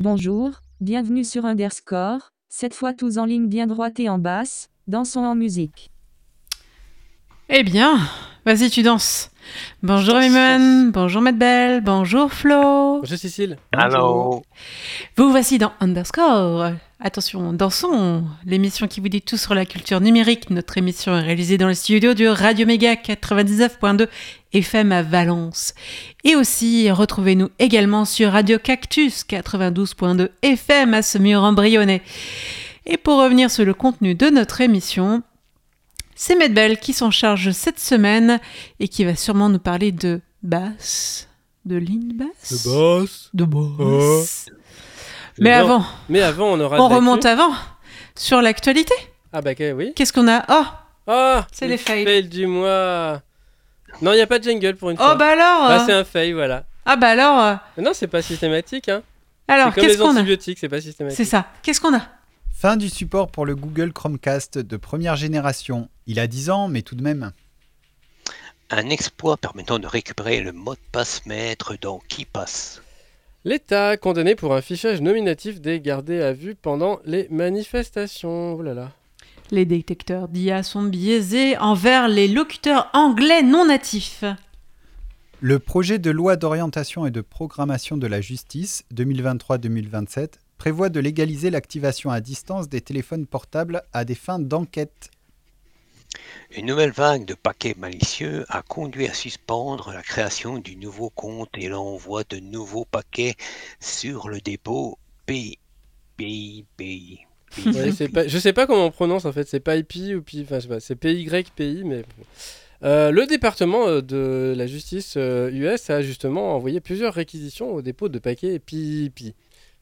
Bonjour, bienvenue sur Underscore, cette fois tous en ligne bien droite et en basse, dansons en musique. Eh bien, vas-y, tu danses. Bonjour Mimon, bonjour Matt Belle, bonjour Flo. Bonjour Cécile. Allô Vous voici dans Underscore. Attention, dansons, l'émission qui vous dit tout sur la culture numérique. Notre émission est réalisée dans le studio du Radio Méga 99.2 FM à Valence. Et aussi, retrouvez-nous également sur Radio Cactus 92.2 FM à Semur embryonnais Et pour revenir sur le contenu de notre émission, c'est Medbel qui s'en charge cette semaine et qui va sûrement nous parler de basse, de ligne basse, Le boss. de basse. Mais Bien. avant, Mais avant, on aura. on de remonte avant sur l'actualité. Ah bah oui. Qu'est-ce qu'on a? Oh, Ah C'est le les fails. fail du mois. Non, il n'y a pas de jingle pour une oh fois. bah alors Ah, euh, c'est un fail, voilà. Ah bah alors euh, Mais Non, c'est pas systématique. Hein. Alors, qu'est-ce les qu'on a? antibiotiques, c'est pas systématique. C'est ça. Qu'est-ce qu'on a? Fin du support pour le Google Chromecast de première génération. Il a 10 ans, mais tout de même. Un exploit permettant de récupérer le mot de passe maître dans KeePass. L'État condamné pour un fichage nominatif des gardés à vue pendant les manifestations. Oh là là. Les détecteurs d'IA sont biaisés envers les locuteurs anglais non natifs. Le projet de loi d'orientation et de programmation de la justice 2023-2027 prévoit de légaliser l'activation à distance des téléphones portables à des fins d'enquête. Une nouvelle vague de paquets malicieux a conduit à suspendre la création du nouveau compte et l'envoi de nouveaux paquets sur le dépôt P. P. P. P- Ouais, c'est pas... Je sais pas comment on prononce en fait, c'est pas IP ou Pi, enfin je sais pas, c'est PYPI, mais. bon. Euh, le département euh, de la justice euh, US a justement envoyé plusieurs réquisitions au dépôt de paquets PIP.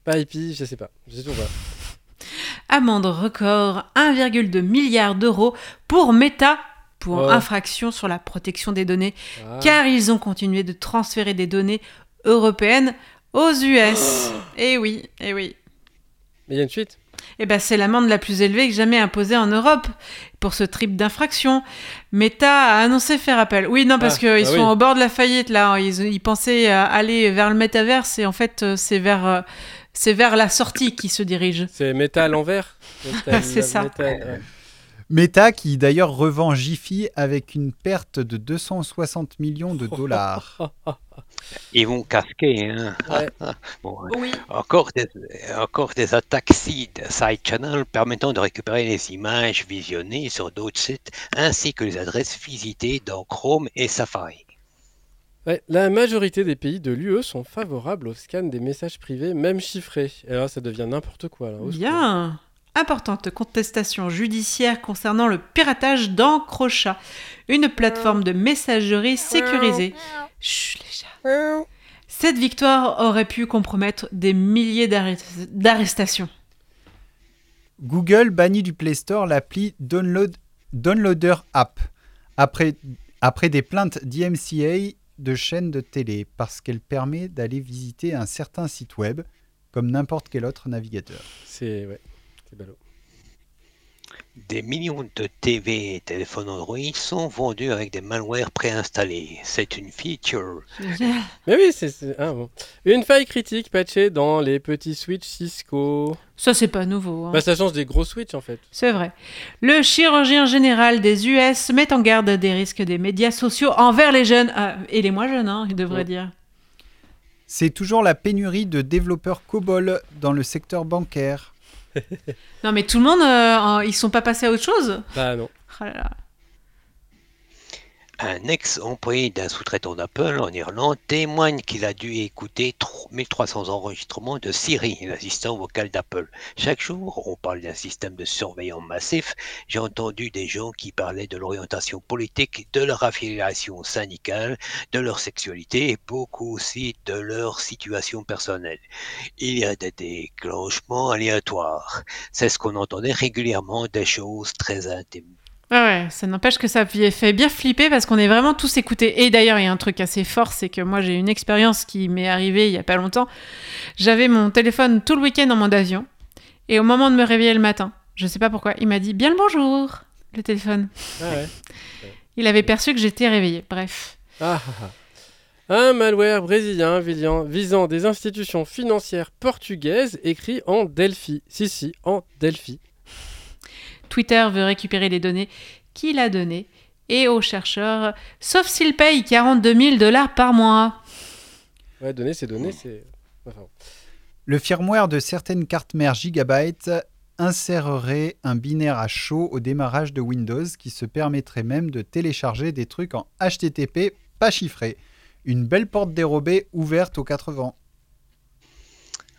Pas IP, je sais pas. Je sais toujours pas. Amende record 1,2 milliard d'euros pour Meta pour Oh. infraction sur la protection des données, Ah. car ils ont continué de transférer des données européennes aux US. Eh oui, eh oui. Mais il y a une suite Eh ben, c'est l'amende la plus élevée que jamais imposée en Europe pour ce trip d'infraction. Meta a annoncé faire appel. Oui, non, parce Ah, qu'ils bah sont oui. au bord de la faillite là. Ils, ils pensaient euh, aller vers le métaverse et en fait, euh, c'est vers, euh, c'est vers la sortie qu'ils se dirigent. C'est Meta à l'envers Meta- C'est ça. Meta- ouais. Meta qui d'ailleurs revend Jiffy avec une perte de 260 millions de dollars. Ils vont casquer, hein. Ouais. Bon, Oui. encore, des, encore des attaques side, side channel permettant de récupérer les images visionnées sur d'autres sites ainsi que les adresses visitées dans Chrome et Safari. Ouais, la majorité des pays de l'UE sont favorables au scan des messages privés, même chiffrés. Et là, ça devient n'importe quoi. Là. Bien. Importante contestation judiciaire concernant le piratage d'Encrocha, une plateforme de messagerie sécurisée. Chut, les chats. Cette victoire aurait pu compromettre des milliers d'arrestations. Google bannit du Play Store l'appli Download, Downloader App après, après des plaintes d'IMCA de chaînes de télé parce qu'elle permet d'aller visiter un certain site web comme n'importe quel autre navigateur. C'est ouais. Des millions de TV et téléphones Android sont vendus avec des malwares préinstallés. C'est une feature. Mais oui, c'est ah, bon. une faille critique patchée dans les petits Switch Cisco. Ça, c'est pas nouveau. hein. Bah, ça change des gros Switch en fait. C'est vrai. Le chirurgien général des US met en garde des risques des médias sociaux envers les jeunes, ah, et les moins jeunes, hein, il devrait Ouais. dire. C'est toujours la pénurie de développeurs COBOL dans le secteur bancaire. Non, mais tout le monde, euh, ils sont pas passés à autre chose Bah non. Là là. Un ex-employé d'un sous-traitant d'Apple en Irlande témoigne qu'il a dû écouter tro- 1300 enregistrements de Siri, l'assistant vocal d'Apple. Chaque jour, on parle d'un système de surveillance massif. J'ai entendu des gens qui parlaient de l'orientation politique, de leur affiliation syndicale, de leur sexualité et beaucoup aussi de leur situation personnelle. Il y a des déclenchements aléatoires. C'est ce qu'on entendait régulièrement, des choses très intimes. Ouais, ouais, ça n'empêche que ça fait bien flipper parce qu'on est vraiment tous écoutés. Et d'ailleurs, il y a un truc assez fort, c'est que moi j'ai une expérience qui m'est arrivée il y a pas longtemps. J'avais mon téléphone tout le week-end en mode avion. Et au moment de me réveiller le matin, je sais pas pourquoi, il m'a dit bien le bonjour, le téléphone. Ah ouais. Il avait perçu que j'étais réveillée. Bref. Ah, ah. Un malware brésilien visant des institutions financières portugaises écrit en Delphi. Si, si, en Delphi. Twitter veut récupérer les données qu'il a données et aux chercheurs, sauf s'ils payent 42 000 dollars par mois. Ouais, donner, c'est donner, c'est. Enfin, Le firmware de certaines cartes mères Gigabyte insérerait un binaire à chaud au démarrage de Windows qui se permettrait même de télécharger des trucs en HTTP pas chiffrés. Une belle porte dérobée ouverte aux quatre vents.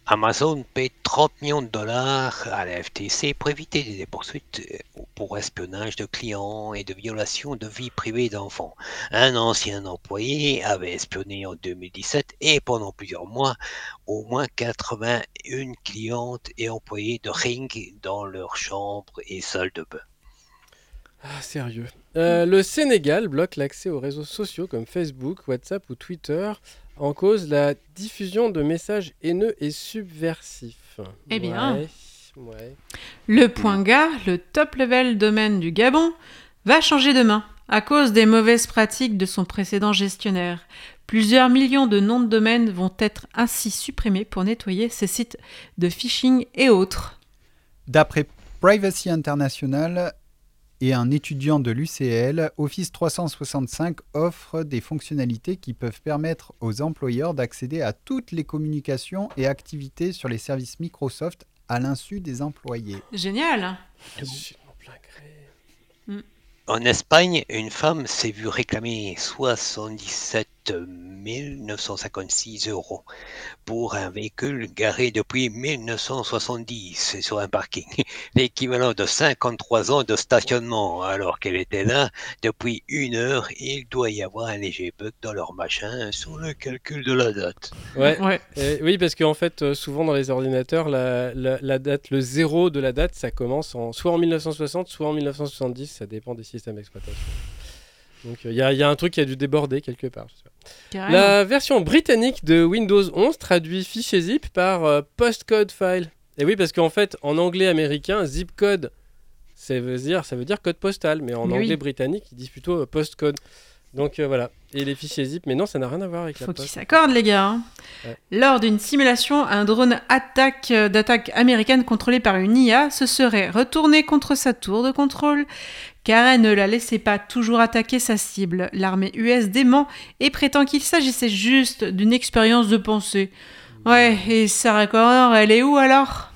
Amazon paie 30 millions de dollars à la FTC pour éviter des poursuites euh, pour espionnage de clients et de violation de vie privée d'enfants. Un ancien employé avait espionné en 2017 et pendant plusieurs mois au moins 81 clientes et employés de Ring dans leur chambre et salle de bain. Ah, sérieux. Euh, le Sénégal bloque l'accès aux réseaux sociaux comme Facebook, WhatsApp ou Twitter en cause la diffusion de messages haineux et subversifs. Eh bien. Ouais, ouais. Le point le top level domaine du Gabon, va changer de main à cause des mauvaises pratiques de son précédent gestionnaire. Plusieurs millions de noms de domaine vont être ainsi supprimés pour nettoyer ces sites de phishing et autres. D'après Privacy International et un étudiant de l'UCL, Office 365 offre des fonctionnalités qui peuvent permettre aux employeurs d'accéder à toutes les communications et activités sur les services Microsoft à l'insu des employés. Génial Je suis en plein gré. En Espagne, une femme s'est vue réclamer 77 956 euros pour un véhicule garé depuis 1970 sur un parking, l'équivalent de 53 ans de stationnement, alors qu'elle était là depuis une heure il doit y avoir un léger bug dans leur machin sur le calcul de la date. Ouais. Ouais. Oui, parce qu'en fait, euh, souvent dans les ordinateurs, la, la- la date, le zéro de la date, ça commence en, soit en 1960, soit en 1970. Ça dépend des systèmes d'exploitation. Donc il y, a- y a un truc qui a dû déborder quelque part. je sais pas. Carrément. La version britannique de Windows 11 traduit fichier zip par euh, postcode file. Et oui, parce qu'en fait, en anglais américain, zip code, ça veut dire, ça veut dire code postal, mais en anglais britannique, ils disent plutôt euh, postcode. Donc euh, voilà. Et les fichiers zip, mais non, ça n'a rien à voir avec la Faut qu'ils s'accordent, les gars. hein. Ouais. Lors d'une simulation, un drone attaque euh, d'attaque américaine contrôlé par une IA se serait retourné contre sa tour de contrôle car elle ne la laissait pas toujours attaquer sa cible. L'armée US dément et prétend qu'il s'agissait juste d'une expérience de pensée. Ouais, et Sarah Connor, elle est où alors?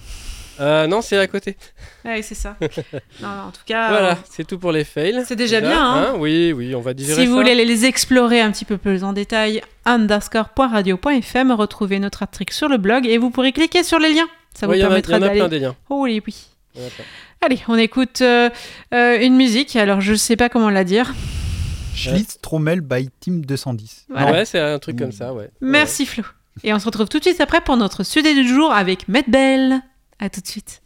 Euh, non, c'est à côté. Ouais, c'est ça. non, non, en tout cas, Voilà, euh, c'est tout pour les fails. c'est déjà bien. Hein Oui, oui, on va digérer Si vous voulez les explorer un petit peu plus en détail, underscore.radio.fm, retrouvez notre article sur le blog et vous pourrez cliquer sur les liens. Ça Ouais, vous permettra il y en a d'aller. plein des liens. Oh oui, oui. Il y en a plein. Allez, on écoute euh, euh, une musique. Alors, je sais pas comment la dire. Schlitz Trommel by Team 210. Voilà. Ouais, c'est un truc comme ça, ouais. Merci Flo. Et on se retrouve tout de suite après pour notre sujet du jour avec Medbell. À tout de suite.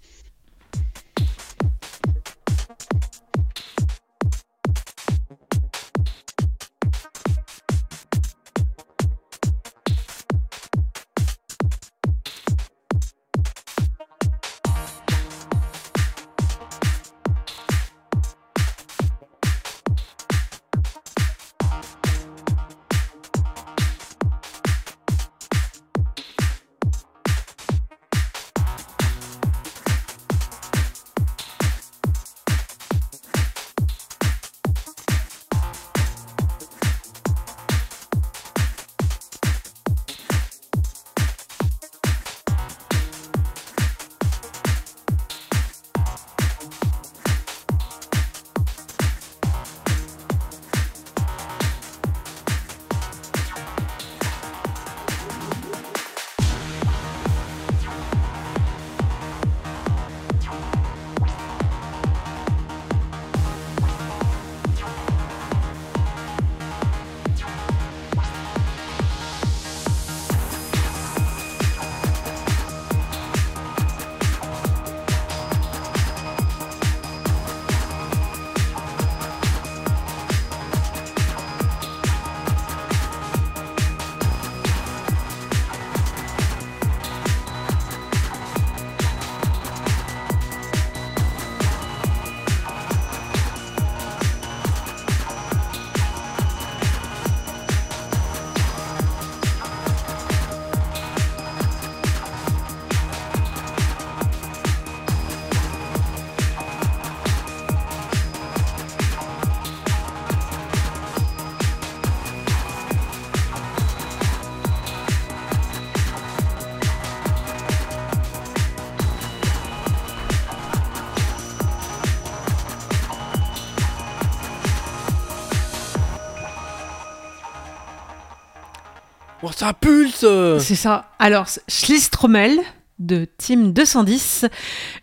Ça pulse C'est ça. Alors, Schlistromel de Team 210,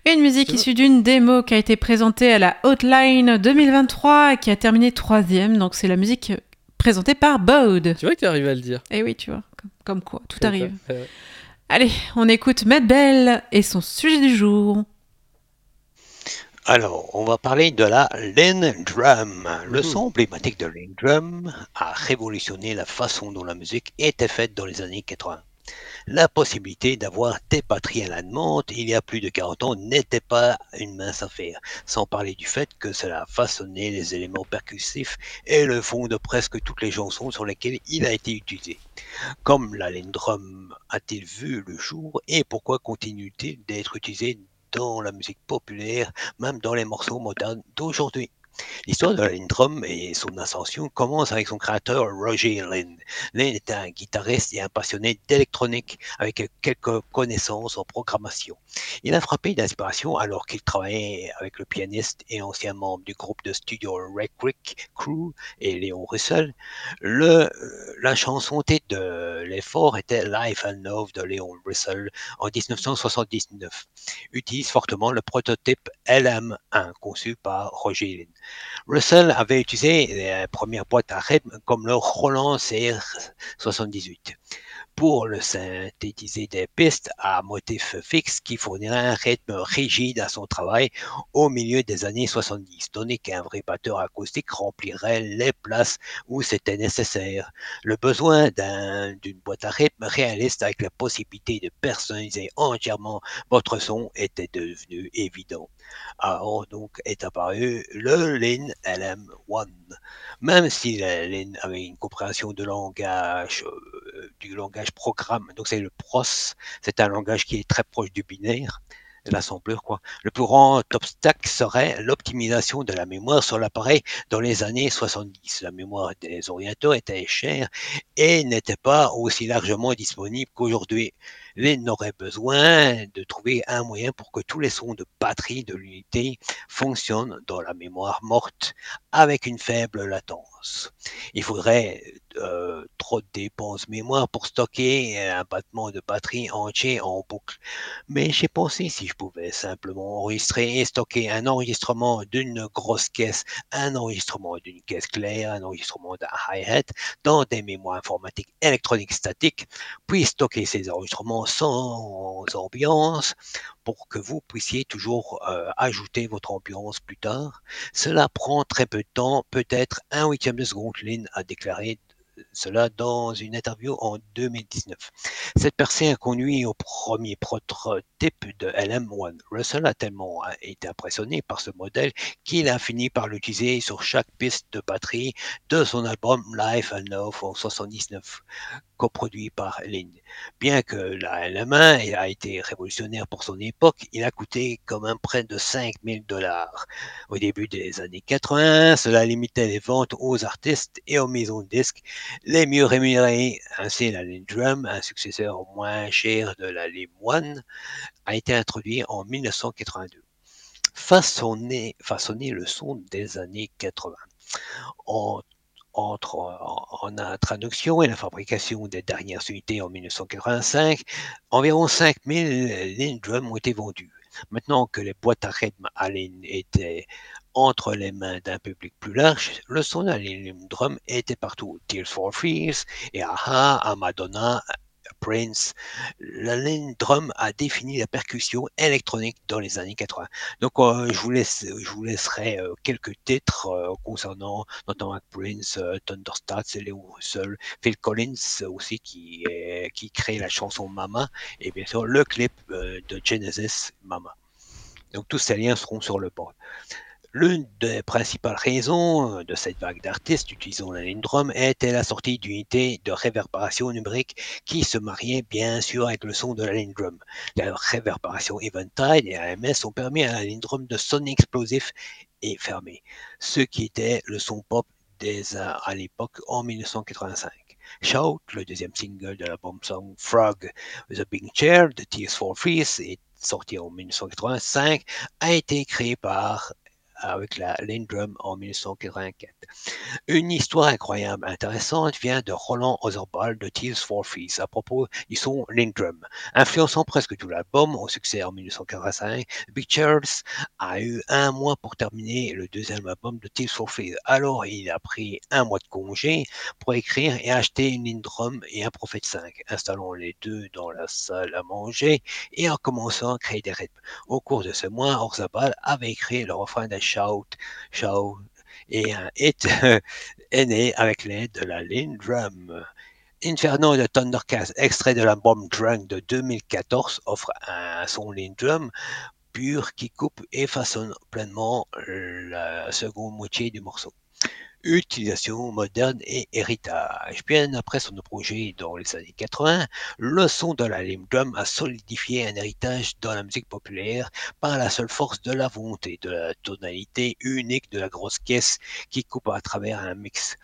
une musique issue d'une démo qui a été présentée à la Hotline 2023 et qui a terminé troisième. Donc, c'est la musique présentée par Bode. Tu vois que t'es arrivé à le dire. Et oui, tu vois, comme, comme quoi, tout arrive. Allez, on écoute Matt Bell et son sujet du jour. Alors, on va parler de la Lin Drum. Le Mhm. son emblématique de Lin Drum a révolutionné la façon dont la musique était faite dans les années 80. La possibilité d'avoir des batteries à la demande il y a plus de 40 ans n'était pas une mince affaire, sans parler du fait que cela façonnait les éléments percussifs et le fond de presque toutes les chansons sur lesquelles il a été utilisé. Comme la Lin Drum a-t-il vu le jour et pourquoi continue-t-il d'être utilisé dans la musique populaire, même dans les morceaux modernes d'aujourd'hui. L'histoire de la Lynn Drum et son ascension commence avec son créateur Roger Lynn. Lynn était un guitariste et un passionné d'électronique avec quelques connaissances en programmation. Il a frappé d'inspiration alors qu'il travaillait avec le pianiste et ancien membre du groupe de studio Creek Crew et Léon Russell. Euh, la chanson titre de l'effort était Life and Love de Léon Russell en 1979 utilise fortement le prototype LM1 conçu par Roger Lynn. Russell avait utilisé les premières boîtes à rythme comme le Roland CR78 pour le synthétiser des pistes à motif fixe qui fourniraient un rythme rigide à son travail au milieu des années 70, tandis qu'un vrai batteur acoustique remplirait les places où c'était nécessaire. Le besoin d'un- d'une boîte à rythme réaliste avec la possibilité de personnaliser entièrement votre son était devenu évident. Alors donc est apparu le Lin LM1. Même si la Lin avait une compréhension de langage, euh, du langage programme, donc c'est le pros, c'est un langage qui est très proche du binaire, l'assembleur quoi. Le plus grand obstacle serait l'optimisation de la mémoire sur l'appareil dans les années 70. La mémoire des ordinateurs était chère et n'était pas aussi largement disponible qu'aujourd'hui. Lynn aurait besoin de trouver un moyen pour que tous les sons de batterie de l'unité fonctionnent dans la mémoire morte avec une faible latence. Il faudrait euh, trop de dépenses mémoire pour stocker un battement de batterie entier en boucle. Mais j'ai pensé si je pouvais simplement enregistrer et stocker un enregistrement d'une grosse caisse, un enregistrement d'une caisse claire, un enregistrement d'un hi-hat dans des mémoires informatiques électroniques statiques, puis stocker ces enregistrements sans ambiance pour que vous puissiez toujours euh, ajouter votre ambiance plus tard. Cela prend très peu de temps, peut-être un huitième de seconde, Lynn a déclaré cela dans une interview en 2019. Cette percée a conduit au premier prototype de LM1. Russell a tellement euh, été impressionné par ce modèle qu'il a fini par l'utiliser sur chaque piste de batterie de son album Life and Love en 79 coproduit par Lynn. Bien que la LM1 a été révolutionnaire pour son époque, il a coûté quand même près de 5000 dollars. Au début des années 80, cela limitait les ventes aux artistes et aux maisons de disques les mieux rémunérés. Ainsi, la Lynn Drum, un successeur moins cher de la Lim One, a été introduit en 1982. Façonner, façonner le son des années 80. En entre en, introduction et la fabrication des dernières unités en 1985, environ 5000 Lynn Drum ont été vendus. Maintenant que les boîtes à rythme à Lynn étaient entre les mains d'un public plus large, le son la Lynn Drum était partout. Tears for Fears et Aha, à Madonna, Prince, la Lynn Drum a défini la percussion électronique dans les années 80. Donc, euh, je, vous vous laisserai euh, quelques titres euh, concernant notamment Prince, Thunderstats, Léo Russell, Phil Collins aussi qui, qui crée la chanson Mama et bien sûr le clip de Genesis Mama. Donc, tous ces liens seront sur le board. L'une des principales raisons de cette vague d'artistes utilisant la ligne drum était la sortie d'unités de réverbération numérique qui se mariaient bien sûr avec le son de la ligne drum. La réverbération Eventide et AMS ont permis à la ligne drum de sonner explosif et fermé, ce qui était le son pop des, à l'époque en 1985. Shout, le deuxième single de l'album song Frog The Big Chair de Tears for Fears, sorti en 1985, a été créé par avec la Lindrum en 1984. Une histoire incroyable, intéressante vient de Roland Ozerbal de Tears for Fears à propos du son Lindrum. Influençant presque tout l'album, au succès en 1985, Pictures a eu un mois pour terminer le deuxième album de Tears for Fears. Alors il a pris un mois de congé pour écrire et acheter une Lindrum et un Prophet 5, installant les deux dans la salle à manger et en commençant à créer des rythmes. Au cours de ce mois, Orzabal avait écrit le refrain de Shout, Shout, et un hit est né avec l'aide de la Lindrum. Inferno de Thundercast, extrait de l'album Drunk de 2014, offre un son Lindrum pur qui coupe et façonne pleinement la seconde moitié du morceau utilisation moderne et héritage. Bien après son projet dans les années 80, le son de la Lim Drum a solidifié un héritage dans la musique populaire par la seule force de la volonté, de la tonalité unique de la grosse caisse qui coupe à travers un mix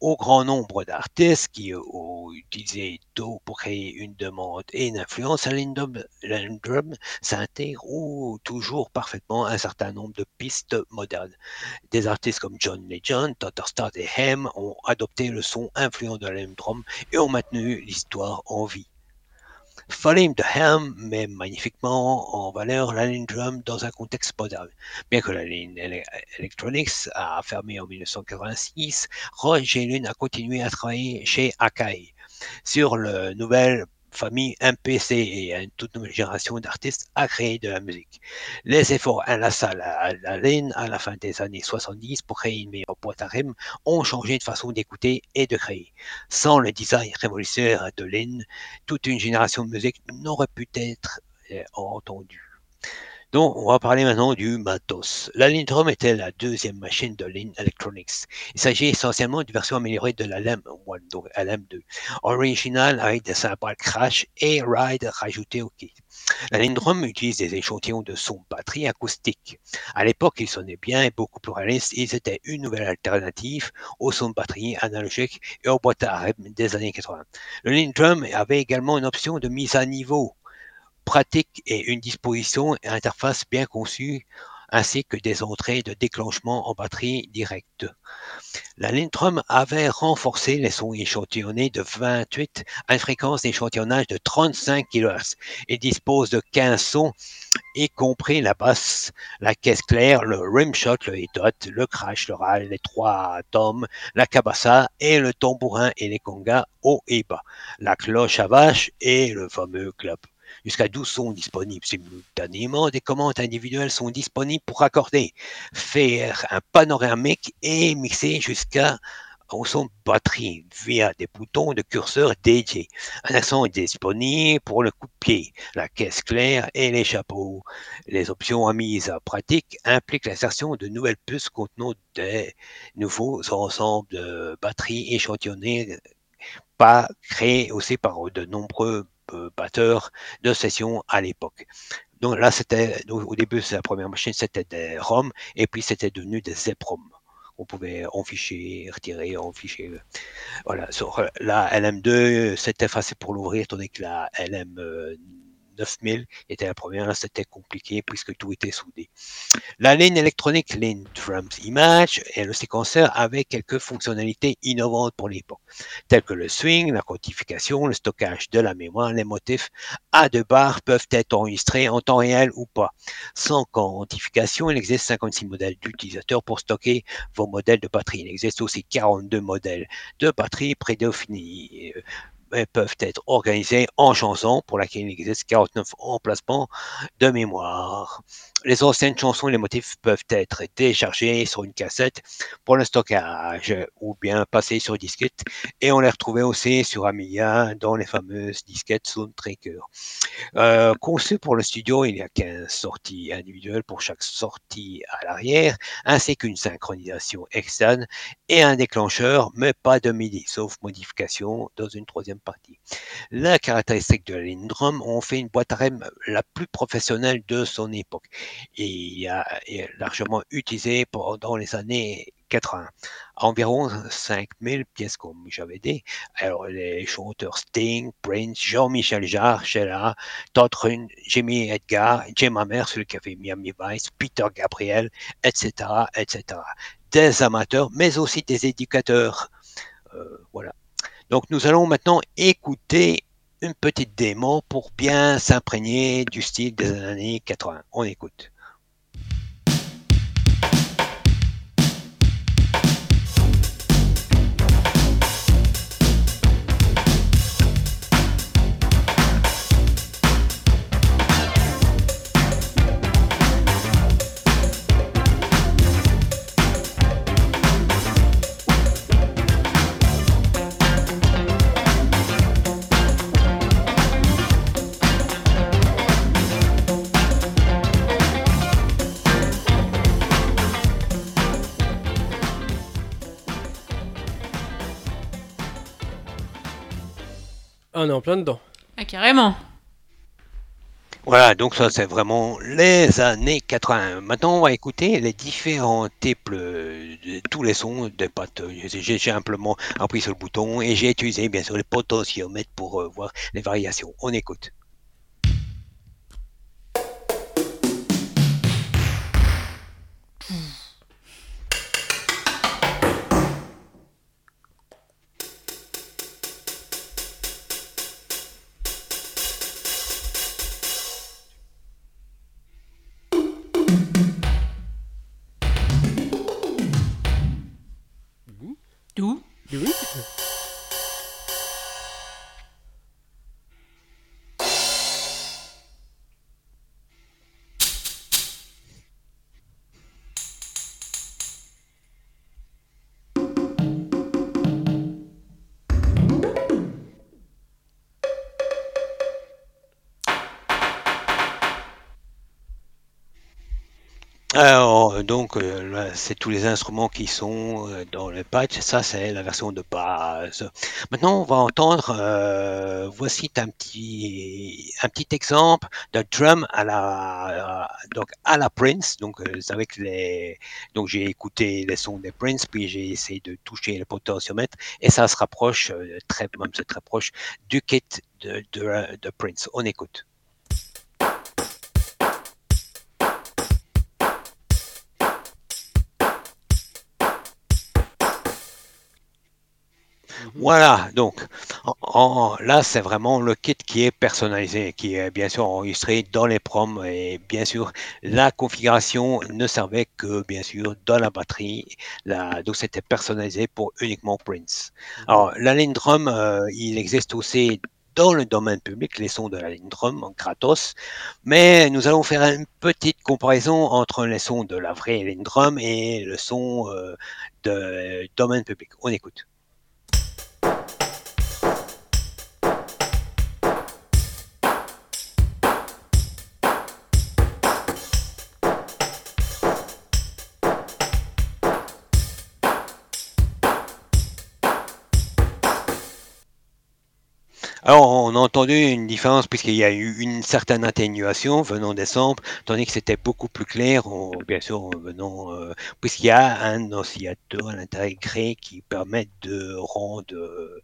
au grand nombre d'artistes qui ont utilisé Do pour créer une demande et une influence, à l'Indrum s'intègre toujours parfaitement un certain nombre de pistes modernes. Des artistes comme John Legend, Start et Hem ont adopté le son influent de l'Indrum et ont maintenu l'histoire en vie. Falling the Helm met magnifiquement en valeur la ligne drum dans un contexte moderne. Bien que la ligne Electronics a fermé en 1986, Roger Lune a continué à travailler chez Akai sur le nouvel famille MPC et une toute nouvelle génération d'artistes à créer de la musique. Les efforts inlassables à la ligne à la fin des années 70 pour créer une meilleure boîte à rythme ont changé de façon d'écouter et de créer. Sans le design révolutionnaire de Lynn, toute une génération de musique n'aurait pu être euh, entendue. Donc, on va parler maintenant du matos. La Lindrum était la deuxième machine de Lin Electronics. Il s'agit essentiellement d'une version améliorée de la LM1, donc LM2, originale avec des cymbales crash et ride rajoutés au kit. La Lindrum utilise des échantillons de son batterie acoustique. À l'époque, ils sonnaient bien et beaucoup plus réalistes. Ils étaient une nouvelle alternative au son de batterie analogique et aux boîtes à rythme des années 80. Le Lindrum avait également une option de mise à niveau pratique et une disposition et interface bien conçue ainsi que des entrées de déclenchement en batterie directe. La Lintrum avait renforcé les sons échantillonnés de 28 à une fréquence d'échantillonnage de 35 kHz et dispose de 15 sons, y compris la basse, la caisse claire, le rimshot, le hidot, le crash, le râle, les trois tomes, la cabassa et le tambourin et les congas haut et bas, la cloche à vache et le fameux club. Jusqu'à 12 sont disponibles simultanément. Des commandes individuelles sont disponibles pour accorder, faire un panoramique et mixer jusqu'à au son batterie via des boutons de curseur dédiés. Un accent est disponible pour le coup de pied, la caisse claire et les chapeaux. Les options à mise à pratique impliquent l'insertion de nouvelles puces contenant des nouveaux ensembles de batteries échantillonnées pas créés aussi par de nombreux batteur de session à l'époque. Donc là, c'était au début, c'est la première machine, c'était des ROM, et puis c'était devenu des EPROM. On pouvait en fichier, retirer, en fichier. Voilà. Sur la LM2, c'était facile pour l'ouvrir, tandis que la LM 9000 était la première, c'était compliqué puisque tout était soudé. La ligne électronique Lin Drums Image et le séquenceur avait quelques fonctionnalités innovantes pour l'époque, telles que le swing, la quantification, le stockage de la mémoire, les motifs à deux barres peuvent être enregistrés en temps réel ou pas. Sans quantification, il existe 56 modèles d'utilisateurs pour stocker vos modèles de batterie. Il existe aussi 42 modèles de batterie prédéfinis peuvent être organisés en chansons pour laquelle il existe 49 emplacements de mémoire. Les anciennes chansons et les motifs peuvent être téléchargés sur une cassette pour le stockage ou bien passés sur disquette et on les retrouvait aussi sur Amiga dans les fameuses disquettes Soundtracker. Euh, conçu pour le studio, il y a 15 sorties individuelles pour chaque sortie à l'arrière ainsi qu'une synchronisation externe et un déclencheur mais pas de MIDI sauf modification dans une troisième partie. La caractéristique de la Lindrum ont fait une boîte à REM la plus professionnelle de son époque et est largement utilisé pendant les années 80. Environ 5000 pièces comme j'avais dit. Alors, les chanteurs Sting, Prince, Jean-Michel Jarre, Sheila, Todd Jimmy Edgar, Jim Hammer, celui qui a fait Miami Vice, Peter Gabriel, etc., etc. Des amateurs, mais aussi des éducateurs. Euh, voilà. Donc, nous allons maintenant écouter une petite démo pour bien s'imprégner du style des années 80. On écoute. Ah, on est en plein dedans. Ah, carrément. Voilà, donc ça c'est vraiment les années 80. Maintenant on va écouter les différents types de tous les sons des pattes. J'ai simplement appuyé sur le bouton et j'ai utilisé bien sûr les potentiomètres pour euh, voir les variations. On écoute. D'où Alors, euh, donc, euh, c'est tous les instruments qui sont euh, dans le patch. Ça, c'est la version de base. Maintenant, on va entendre, voici un petit, un petit exemple de drum à la, donc, à la Prince. Donc, avec les, donc, j'ai écouté les sons des Prince, puis j'ai essayé de toucher le potentiomètre, et ça se rapproche très, même c'est très proche du kit de Prince. On écoute. Voilà, donc en- en- là c'est vraiment le kit qui est personnalisé, qui est bien sûr enregistré dans les proms et bien sûr la configuration ne servait que bien sûr dans la batterie, la- donc c'était personnalisé pour uniquement Prince. Alors la ligne drum, euh, il existe aussi dans le domaine public les sons de la ligne drum en gratos, mais nous allons faire une petite comparaison entre les sons de la vraie ligne drum et le son euh, de domaine public. On écoute. Alors, on a entendu une différence puisqu'il y a eu une certaine atténuation venant samples, tandis que c'était beaucoup plus clair, en- bien sûr, en venant, euh, puisqu'il y a un oscillateur à l'intérieur qui permet de rendre euh,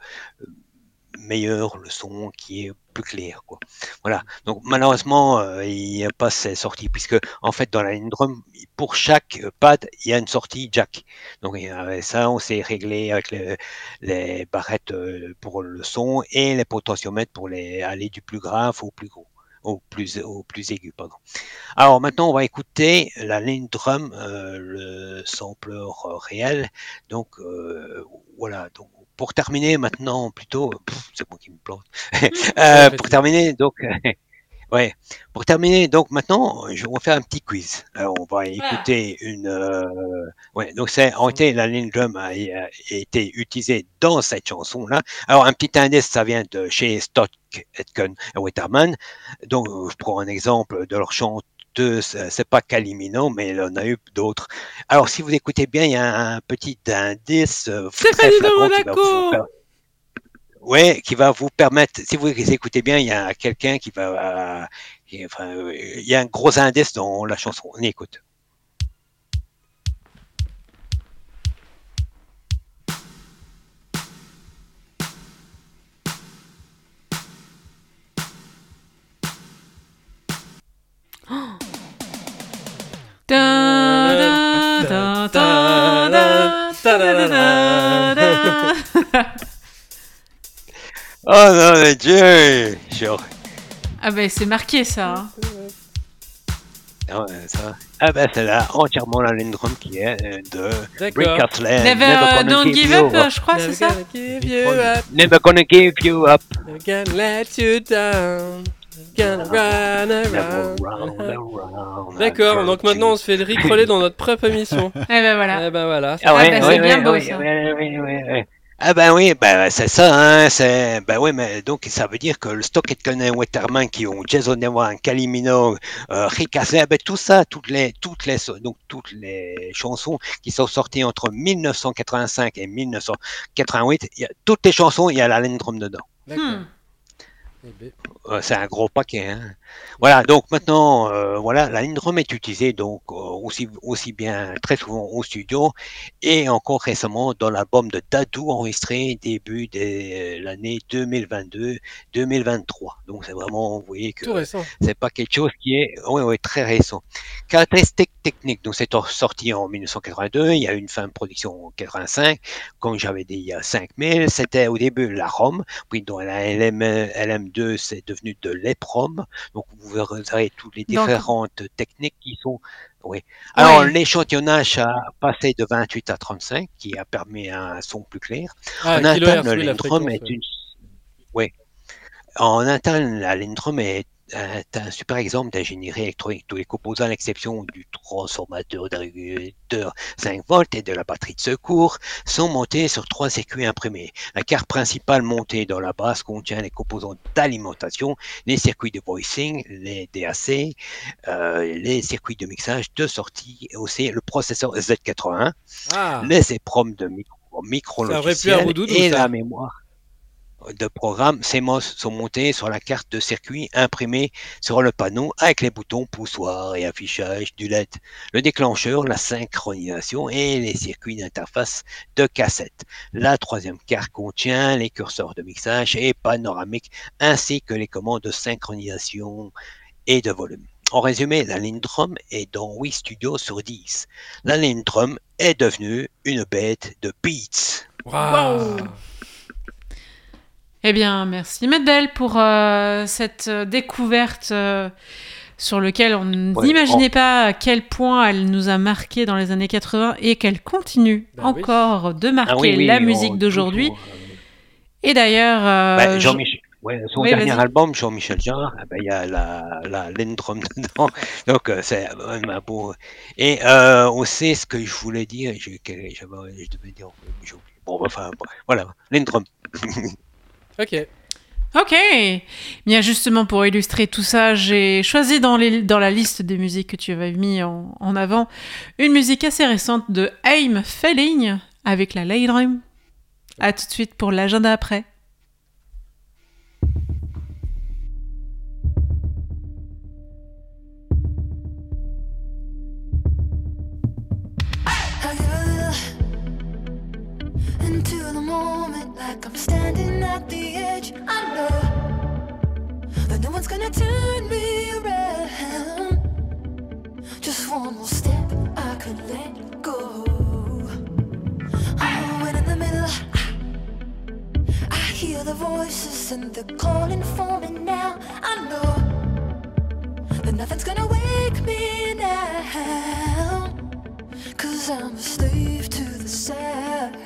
meilleur le son qui est plus clair. Quoi. Voilà. Donc, malheureusement, euh, il n'y a pas ces sorties, puisque, en fait, dans la ligne drum, pour chaque pad, il y a une sortie jack. Donc, ça, on s'est réglé avec les, les barrettes euh, pour le son et les potentiomètres pour les, aller du plus grave au plus gros, au plus, au plus aigu. Pardon. Alors maintenant, on va écouter la ligne drum, euh, le sampleur réel. Donc euh, voilà. Donc pour terminer maintenant, plutôt, c'est moi qui me plante. Euh, pour terminer, donc. Ouais. Pour terminer, donc maintenant, je vais faire un petit quiz. Alors, on va écouter une. euh, Ouais. Donc c'est en été la ligne drum a, a été utilisée dans cette chanson-là. Alors un petit indice, ça vient de chez Stock Aitken et Wetterman. Donc je prends un exemple de leur chanteuse, c'est pas Calimino, mais il en a eu d'autres. Alors si vous écoutez bien, il y a un petit indice euh, très flagrant qui va vous Ouais, qui va vous permettre, si vous écoutez bien, il y a quelqu'un qui va, euh, qui- enfin, euh, il y a un gros indice dans la chanson. On écoute. Oh non, mais Dieu Genre, Ah ben c'est marqué ça. hein. ah ouais, ça. Ah ben c'est là entièrement la ligne drum qui est euh, de Rick. Astley. Never, Never gonna Don't Give Up, up. je crois, c'est ça? gonna give you up, Never gonna give you up. never gonna let you down, around, D'accord, donc maintenant on se fait le ricoler dans notre propre émission. Eh ben voilà. Eh ben voilà. Ah ouais, Ah bah, ouais, c'est bien ouais, beau, ouais, ça. ouais, ouais, ouais, ouais. Ah ben oui, ben c'est ça, hein, c'est ben oui, mais donc ça veut dire que le stock et Conan Waterman qui ont Jason Dewan, Kylie Minogue, euh, Rick Astley, ben tout ça, toutes les toutes les donc toutes les chansons qui sont sorties entre 1985 et 1988, il y a, toutes les chansons, il y a la ligne drum dedans. D'accord. Hmm. C'est un gros paquet. Voilà, donc maintenant, euh, voilà, la ligne drum est utilisée donc euh, aussi, aussi bien très souvent au studio et encore récemment dans l'album de Dadou enregistré début de l'année 2022-2023. Donc c'est vraiment, vous voyez que c'est pas quelque chose qui est très récent. Caractéristiques techniques, donc c'est sorti en 1982, il y a eu une fin de production en 85, comme j'avais dit il y a 5000, c'était au début la ROM, puis dans la LM, LM2 c'est devenu de l'EPROM, donc vous verrez toutes les Donc- différentes techniques qui sont... Oui. Alors Ouais. l'échantillonnage a passé de 28 à 35, qui a permis un son plus clair. Ah, En interne, oui, le la Lindrum fréquence. est une. Oui. En interne, la est un, un super exemple d'ingénierie électronique. Tous les composants, à l'exception du transformateur de régulateur 5 volts et de la batterie de secours, sont montés sur trois circuits imprimés. La carte principale montée dans la base contient les composants d'alimentation, les circuits de voicing, les DAC, euh, les circuits de mixage de sortie, et aussi le processeur Z81 Ah, les EPROM de micro, micro et la mémoire de programme CMOS sont montés sur la carte de circuit imprimée sur le panneau avec les boutons poussoir et affichage du LED, le déclencheur, la synchronisation et les circuits d'interface de cassette. La troisième carte contient les curseurs de mixage et panoramique ainsi que les commandes de synchronisation et de volume. En résumé, la ligne est dans 8 studios sur 10. La ligne est devenue une bête de beats. waouh. Eh bien, merci Medel pour euh, cette euh, découverte euh, sur laquelle on Ouais, n'imaginait pas à quel point elle nous a marqué dans les années 80 et qu'elle continue Bah oui. encore de marquer Ah oui, oui, la musique d'aujourd'hui. euh, Et d'ailleurs, euh, bah, je- Jean-Michel, ouais, son Oui, dernier album, Jean-Michel Jarre, ah bah, il y a la, la ligne drum dedans. Donc, euh, c'est vraiment beau. Et euh, aussi, ce que je voulais dire, je, devais dire, j'ai oublié. Bon, enfin, bon, voilà, ligne drum. Ok. Ok. Bien justement pour illustrer tout ça, j'ai choisi dans, la liste des musiques que tu avais mis en, avant une musique assez récente de Aim Felling avec la Lay Drum. À tout de suite pour l'agenda après. Like I'm standing at the edge. I know that no one's gonna turn me around. Just one more step, I could let go. Oh, and in the middle, I hear the voices and they're calling for me now. I know that nothing's gonna wake me now. Cause I'm a slave to the sound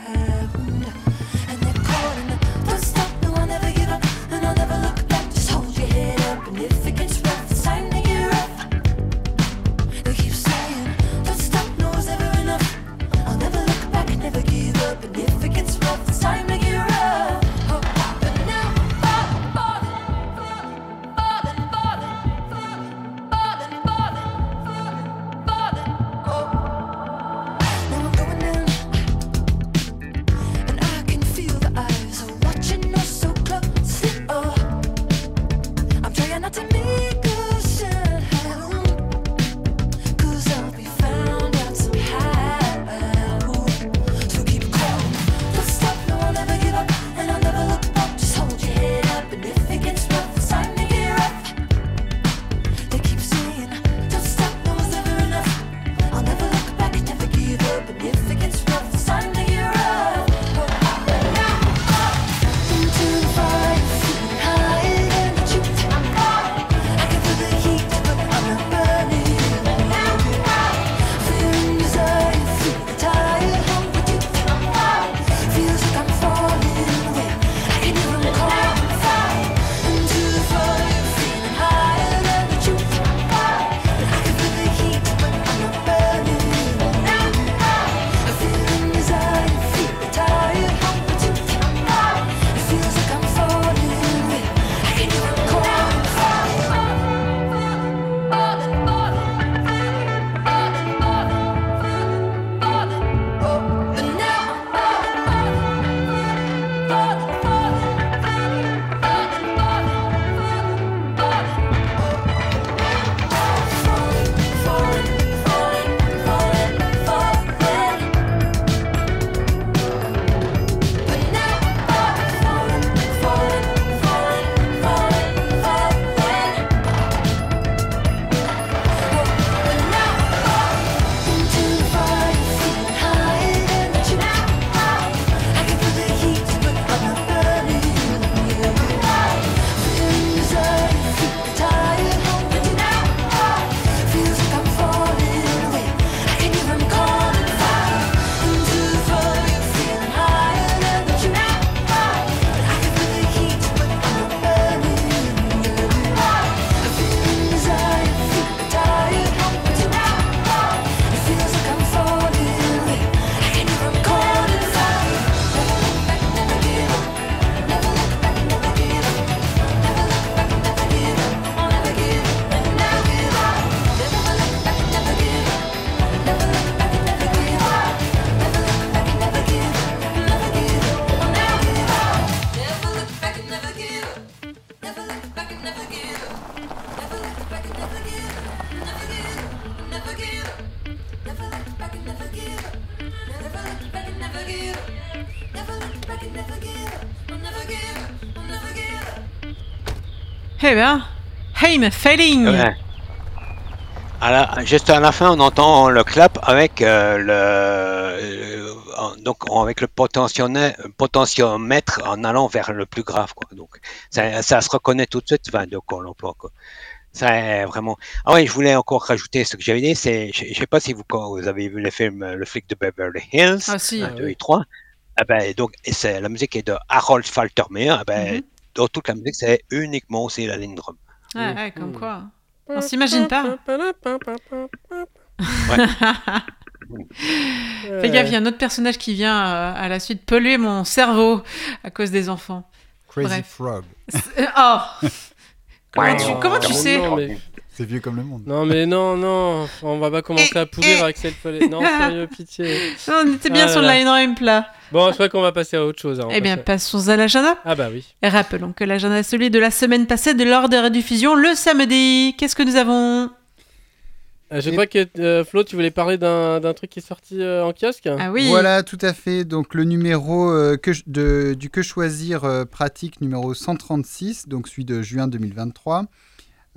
Eh ben, I'm failing. Ouais. À la- juste à la fin, on entend le clap avec euh, le euh, donc avec le potentiomètre, potentiomètre en allant vers le plus grave quoi. Donc ça, ça se reconnaît tout de suite enfin, de quoi on l'emploie quoi. Ça est vraiment. Ah oui, je voulais encore rajouter ce que j'avais dit, c'est je, je sais pas si vous quand vous avez vu le film euh, Le flic de Beverly Hills Ah si. Ah 2 oui. et 3. Ah ben, donc, c'est, la musique est de Harold Faltermeyer. Ah ben, Mhm. Dans toute la musique, c'est uniquement aussi la ligne drum. Ouais, ouais, comme Mhm. quoi. On s'imagine pas. Fais gaffe, il y a un autre personnage qui vient euh, à la suite polluer mon cerveau à cause des enfants. Crazy Bref. Frog. C'est- Oh Comment tu, comment tu Non, sais non, mais, C'est vieux comme le monde. non, mais non, non, on va pas commencer à pourrir avec cette folie. Non, sérieux, pitié. Non, On était bien Ah sur le line là. Bon, je crois qu'on va passer à autre chose. hein, Eh bien, passe passons à l'agenda. Ah bah oui. Et rappelons que l'agenda est celui de la semaine passée de l'ordre de rediffusion le samedi. Qu'est-ce que nous avons Euh, je Et- crois que euh, Flo, tu voulais parler d'un d'un truc qui est sorti euh, en kiosque Ah oui. Voilà, tout à fait. Donc le numéro euh, que, de, du Que choisir euh, pratique numéro 136, donc celui de juin 2023,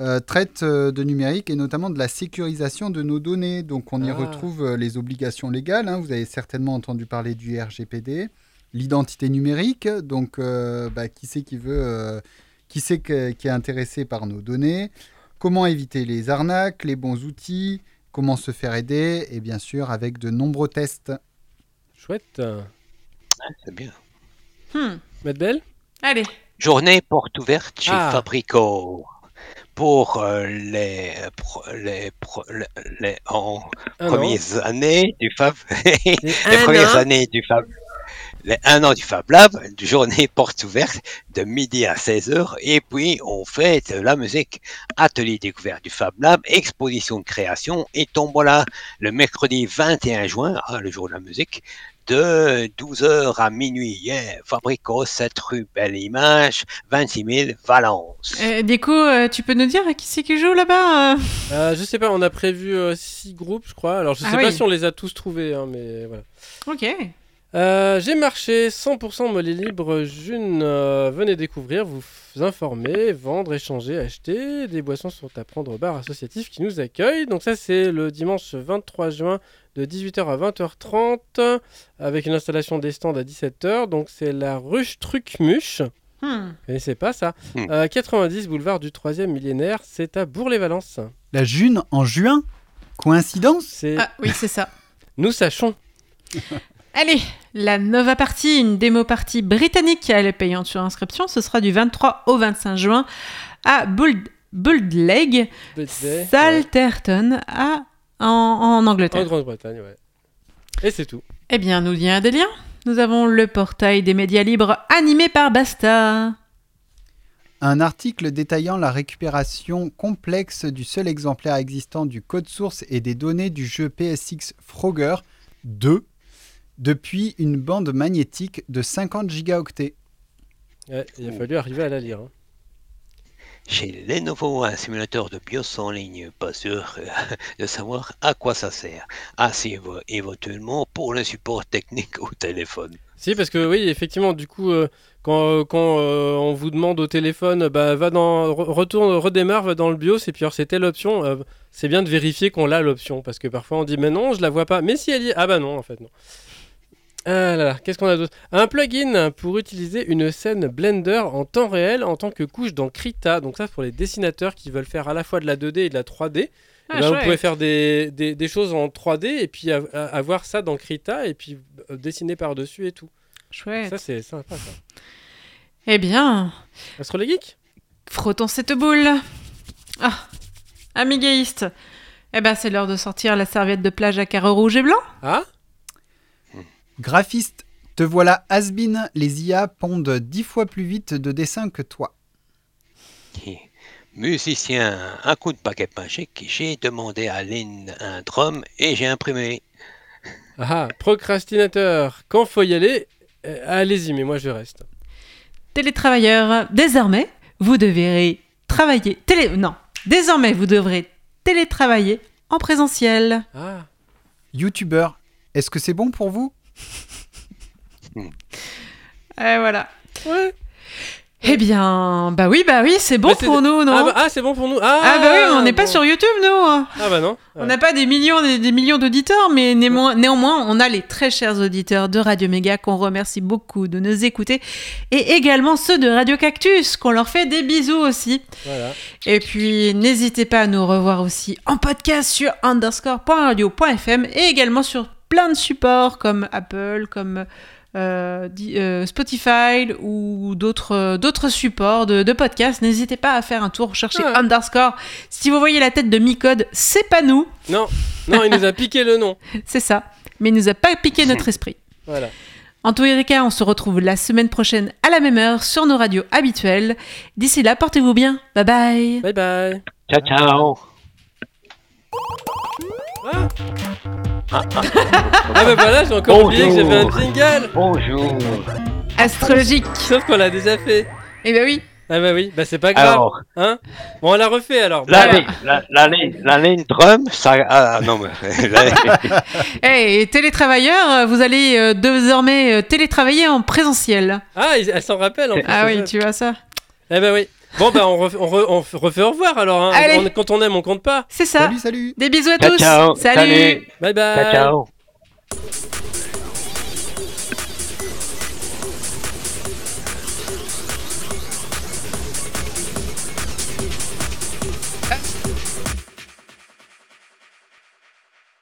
euh, traite euh, de numérique et notamment de la sécurisation de nos données. Donc on y Ah. retrouve euh, les obligations légales. hein. Vous avez certainement entendu parler du RGPD, l'identité numérique. Donc euh, bah, qui c'est qui veut, euh, qui c'est qui est intéressé par nos données? Comment éviter les arnaques, les bons outils, comment se faire aider? Et bien sûr avec de nombreux tests. Chouette. C'est bien. Hmm. Belle Allez. Journée porte ouverte chez Ah. Fabrico. Pour euh, les, les, les, les- en premières années du Fab, les un premières an. années du Fab, les un an du Fab Lab, journée porte ouverte de midi à 16h, et puis on fait de la musique. Atelier découvert du Fab Lab, exposition de création et tombola le mercredi 21 juin, ah, le jour de la musique, de 12h à minuit. Yeah. Fabrico, 7 rue Belle Image, 26 000 Valence. Euh, du coup, euh, tu peux nous dire qui c'est qui joue là-bas euh Euh, je sais pas, on a prévu 6 groupes, je crois. Alors, je sais Ah pas oui. si on les a tous trouvés, hein, mais voilà. Ok. Euh, J'ai marché 100% mollet libre. June, euh, venez découvrir, vous informer, vendre, échanger, acheter. Des boissons sont à prendre au bar associatif qui nous accueille. Donc, ça, c'est le dimanche 23 juin de 18h à 20h30 avec une installation des stands à 17h. Donc, c'est la ruche Trucmuche. Hmm. Vous connaissez pas ça Hmm. Euh, 90 boulevard du 3e millénaire. C'est à Bourg-les-Valences. La June en juin Coïncidence? C'est Ah oui, c'est ça. Nous sachons. Allez, la Nova Party, une démo partie britannique, elle est payante sur inscription. Ce sera du 23 au 25 juin à Bold, Boldleg, ouais. Salterton, à, en, en En Angleterre. Grande-Bretagne, ouais. Et c'est tout. Eh bien, nous y a des liens. Nous avons le portail des médias libres animé par Basta. Un article détaillant la récupération complexe du seul exemplaire existant du code source et des données du jeu PSX Frogger 2 depuis une bande magnétique de 50 gigaoctets. Ouais, il a fallu arriver à la lire. hein. Chez Lenovo, un simulateur de BIOS en ligne, pas sûr euh, de savoir à quoi ça sert. Ah, si, éventuellement pour le support technique au téléphone. Si, parce que oui, effectivement, du coup, euh, quand, euh, on vous demande au téléphone, bah, va dans, re- retourne, redémarre, va dans le BIOS, et puis alors c'est telle option, c'est bien de vérifier qu'on l'a l'option, parce que parfois on dit, mais non, je la vois pas. Mais si elle y est, ah bah non, en fait, non. Ah là là, qu'est-ce qu'on a d'autre? Un plugin pour utiliser une scène Blender en temps réel en tant que couche dans Krita. Donc ça, pour les dessinateurs qui veulent faire à la fois de la 2D et de la 3D. Ah, Eh ben, vous pouvez faire des, des- des choses en 3D et puis av- avoir ça dans Krita et puis euh, dessiner par-dessus et tout. Chouette. Ça, c'est sympa, ça. Eh bien, Astro les geeks frottons cette boule. Ah, amigaïste. Eh ben, c'est l'heure de sortir la serviette de plage à carreaux rouges et blancs. Ah? Graphiste, te voilà has-been, les IA pondent 10 fois plus vite de dessins que toi. Musicien, un coup de paquet magique, j'ai demandé à Lynn un drum et j'ai imprimé. Ah, procrastinateur, quand faut y aller, euh, allez-y, mais moi je reste. Télétravailleurs, désormais, vous devrez travailler. Télé... Non, désormais, vous devrez télétravailler en présentiel. Ah, Youtubeur, est-ce que c'est bon pour vous? Et voilà. Ouais. Eh bien, bah oui, bah oui, c'est bon pour nous, non Ah, bah, ah, c'est bon pour nous. Ah, Ah bah oui, on n'est pas sur YouTube, nous. Ah bah non. On n'a pas des millions des, des millions d'auditeurs, mais néanmoins, néanmoins, on a les très chers auditeurs de Radio Méga qu'on remercie beaucoup de nous écouter, et également ceux de Radio Cactus qu'on leur fait des bisous aussi. Voilà. Et puis, n'hésitez pas à nous revoir aussi en podcast sur underscore.radio.fm et également sur plein de supports comme Apple, comme euh, euh, Spotify ou d'autres d'autres supports de, de podcasts. N'hésitez pas à faire un tour, chercher Ouais. underscore. Si vous voyez la tête de Micode, c'est pas nous, Non, non, il nous a piqué le nom. c'est ça. Mais il nous a pas piqué notre esprit. Voilà. En tous les cas, on se retrouve la semaine prochaine à la même heure sur nos radios habituelles. D'ici là, portez-vous bien. Bye bye. Bye bye. Ciao, ciao. Ah bah voilà, j'ai encore oublié que j'avais un jingle. Bonjour. Astrologique. Sauf qu'on l'a déjà fait. Eh ben oui. Ah bah oui, bah c'est pas grave. Alors, Hein bon, on l'a refait alors. l'année, la, l'année, l'année drum, ça, ah, non, mais, Eh, et télétravailleurs, euh, vous allez euh, désormais euh, télétravailler en présentiel. Ah, elle s'en rappelle en plus. Ah oui, ça. tu vois ça. Eh bah oui. Bon bah on refait, on re- on refait au revoir alors. Hein. Allez. On- quand on aime, on compte pas. C'est ça. Salut, salut Des bisous à Ciao, tous. ciao. Salut. Bye bye. ciao, ciao.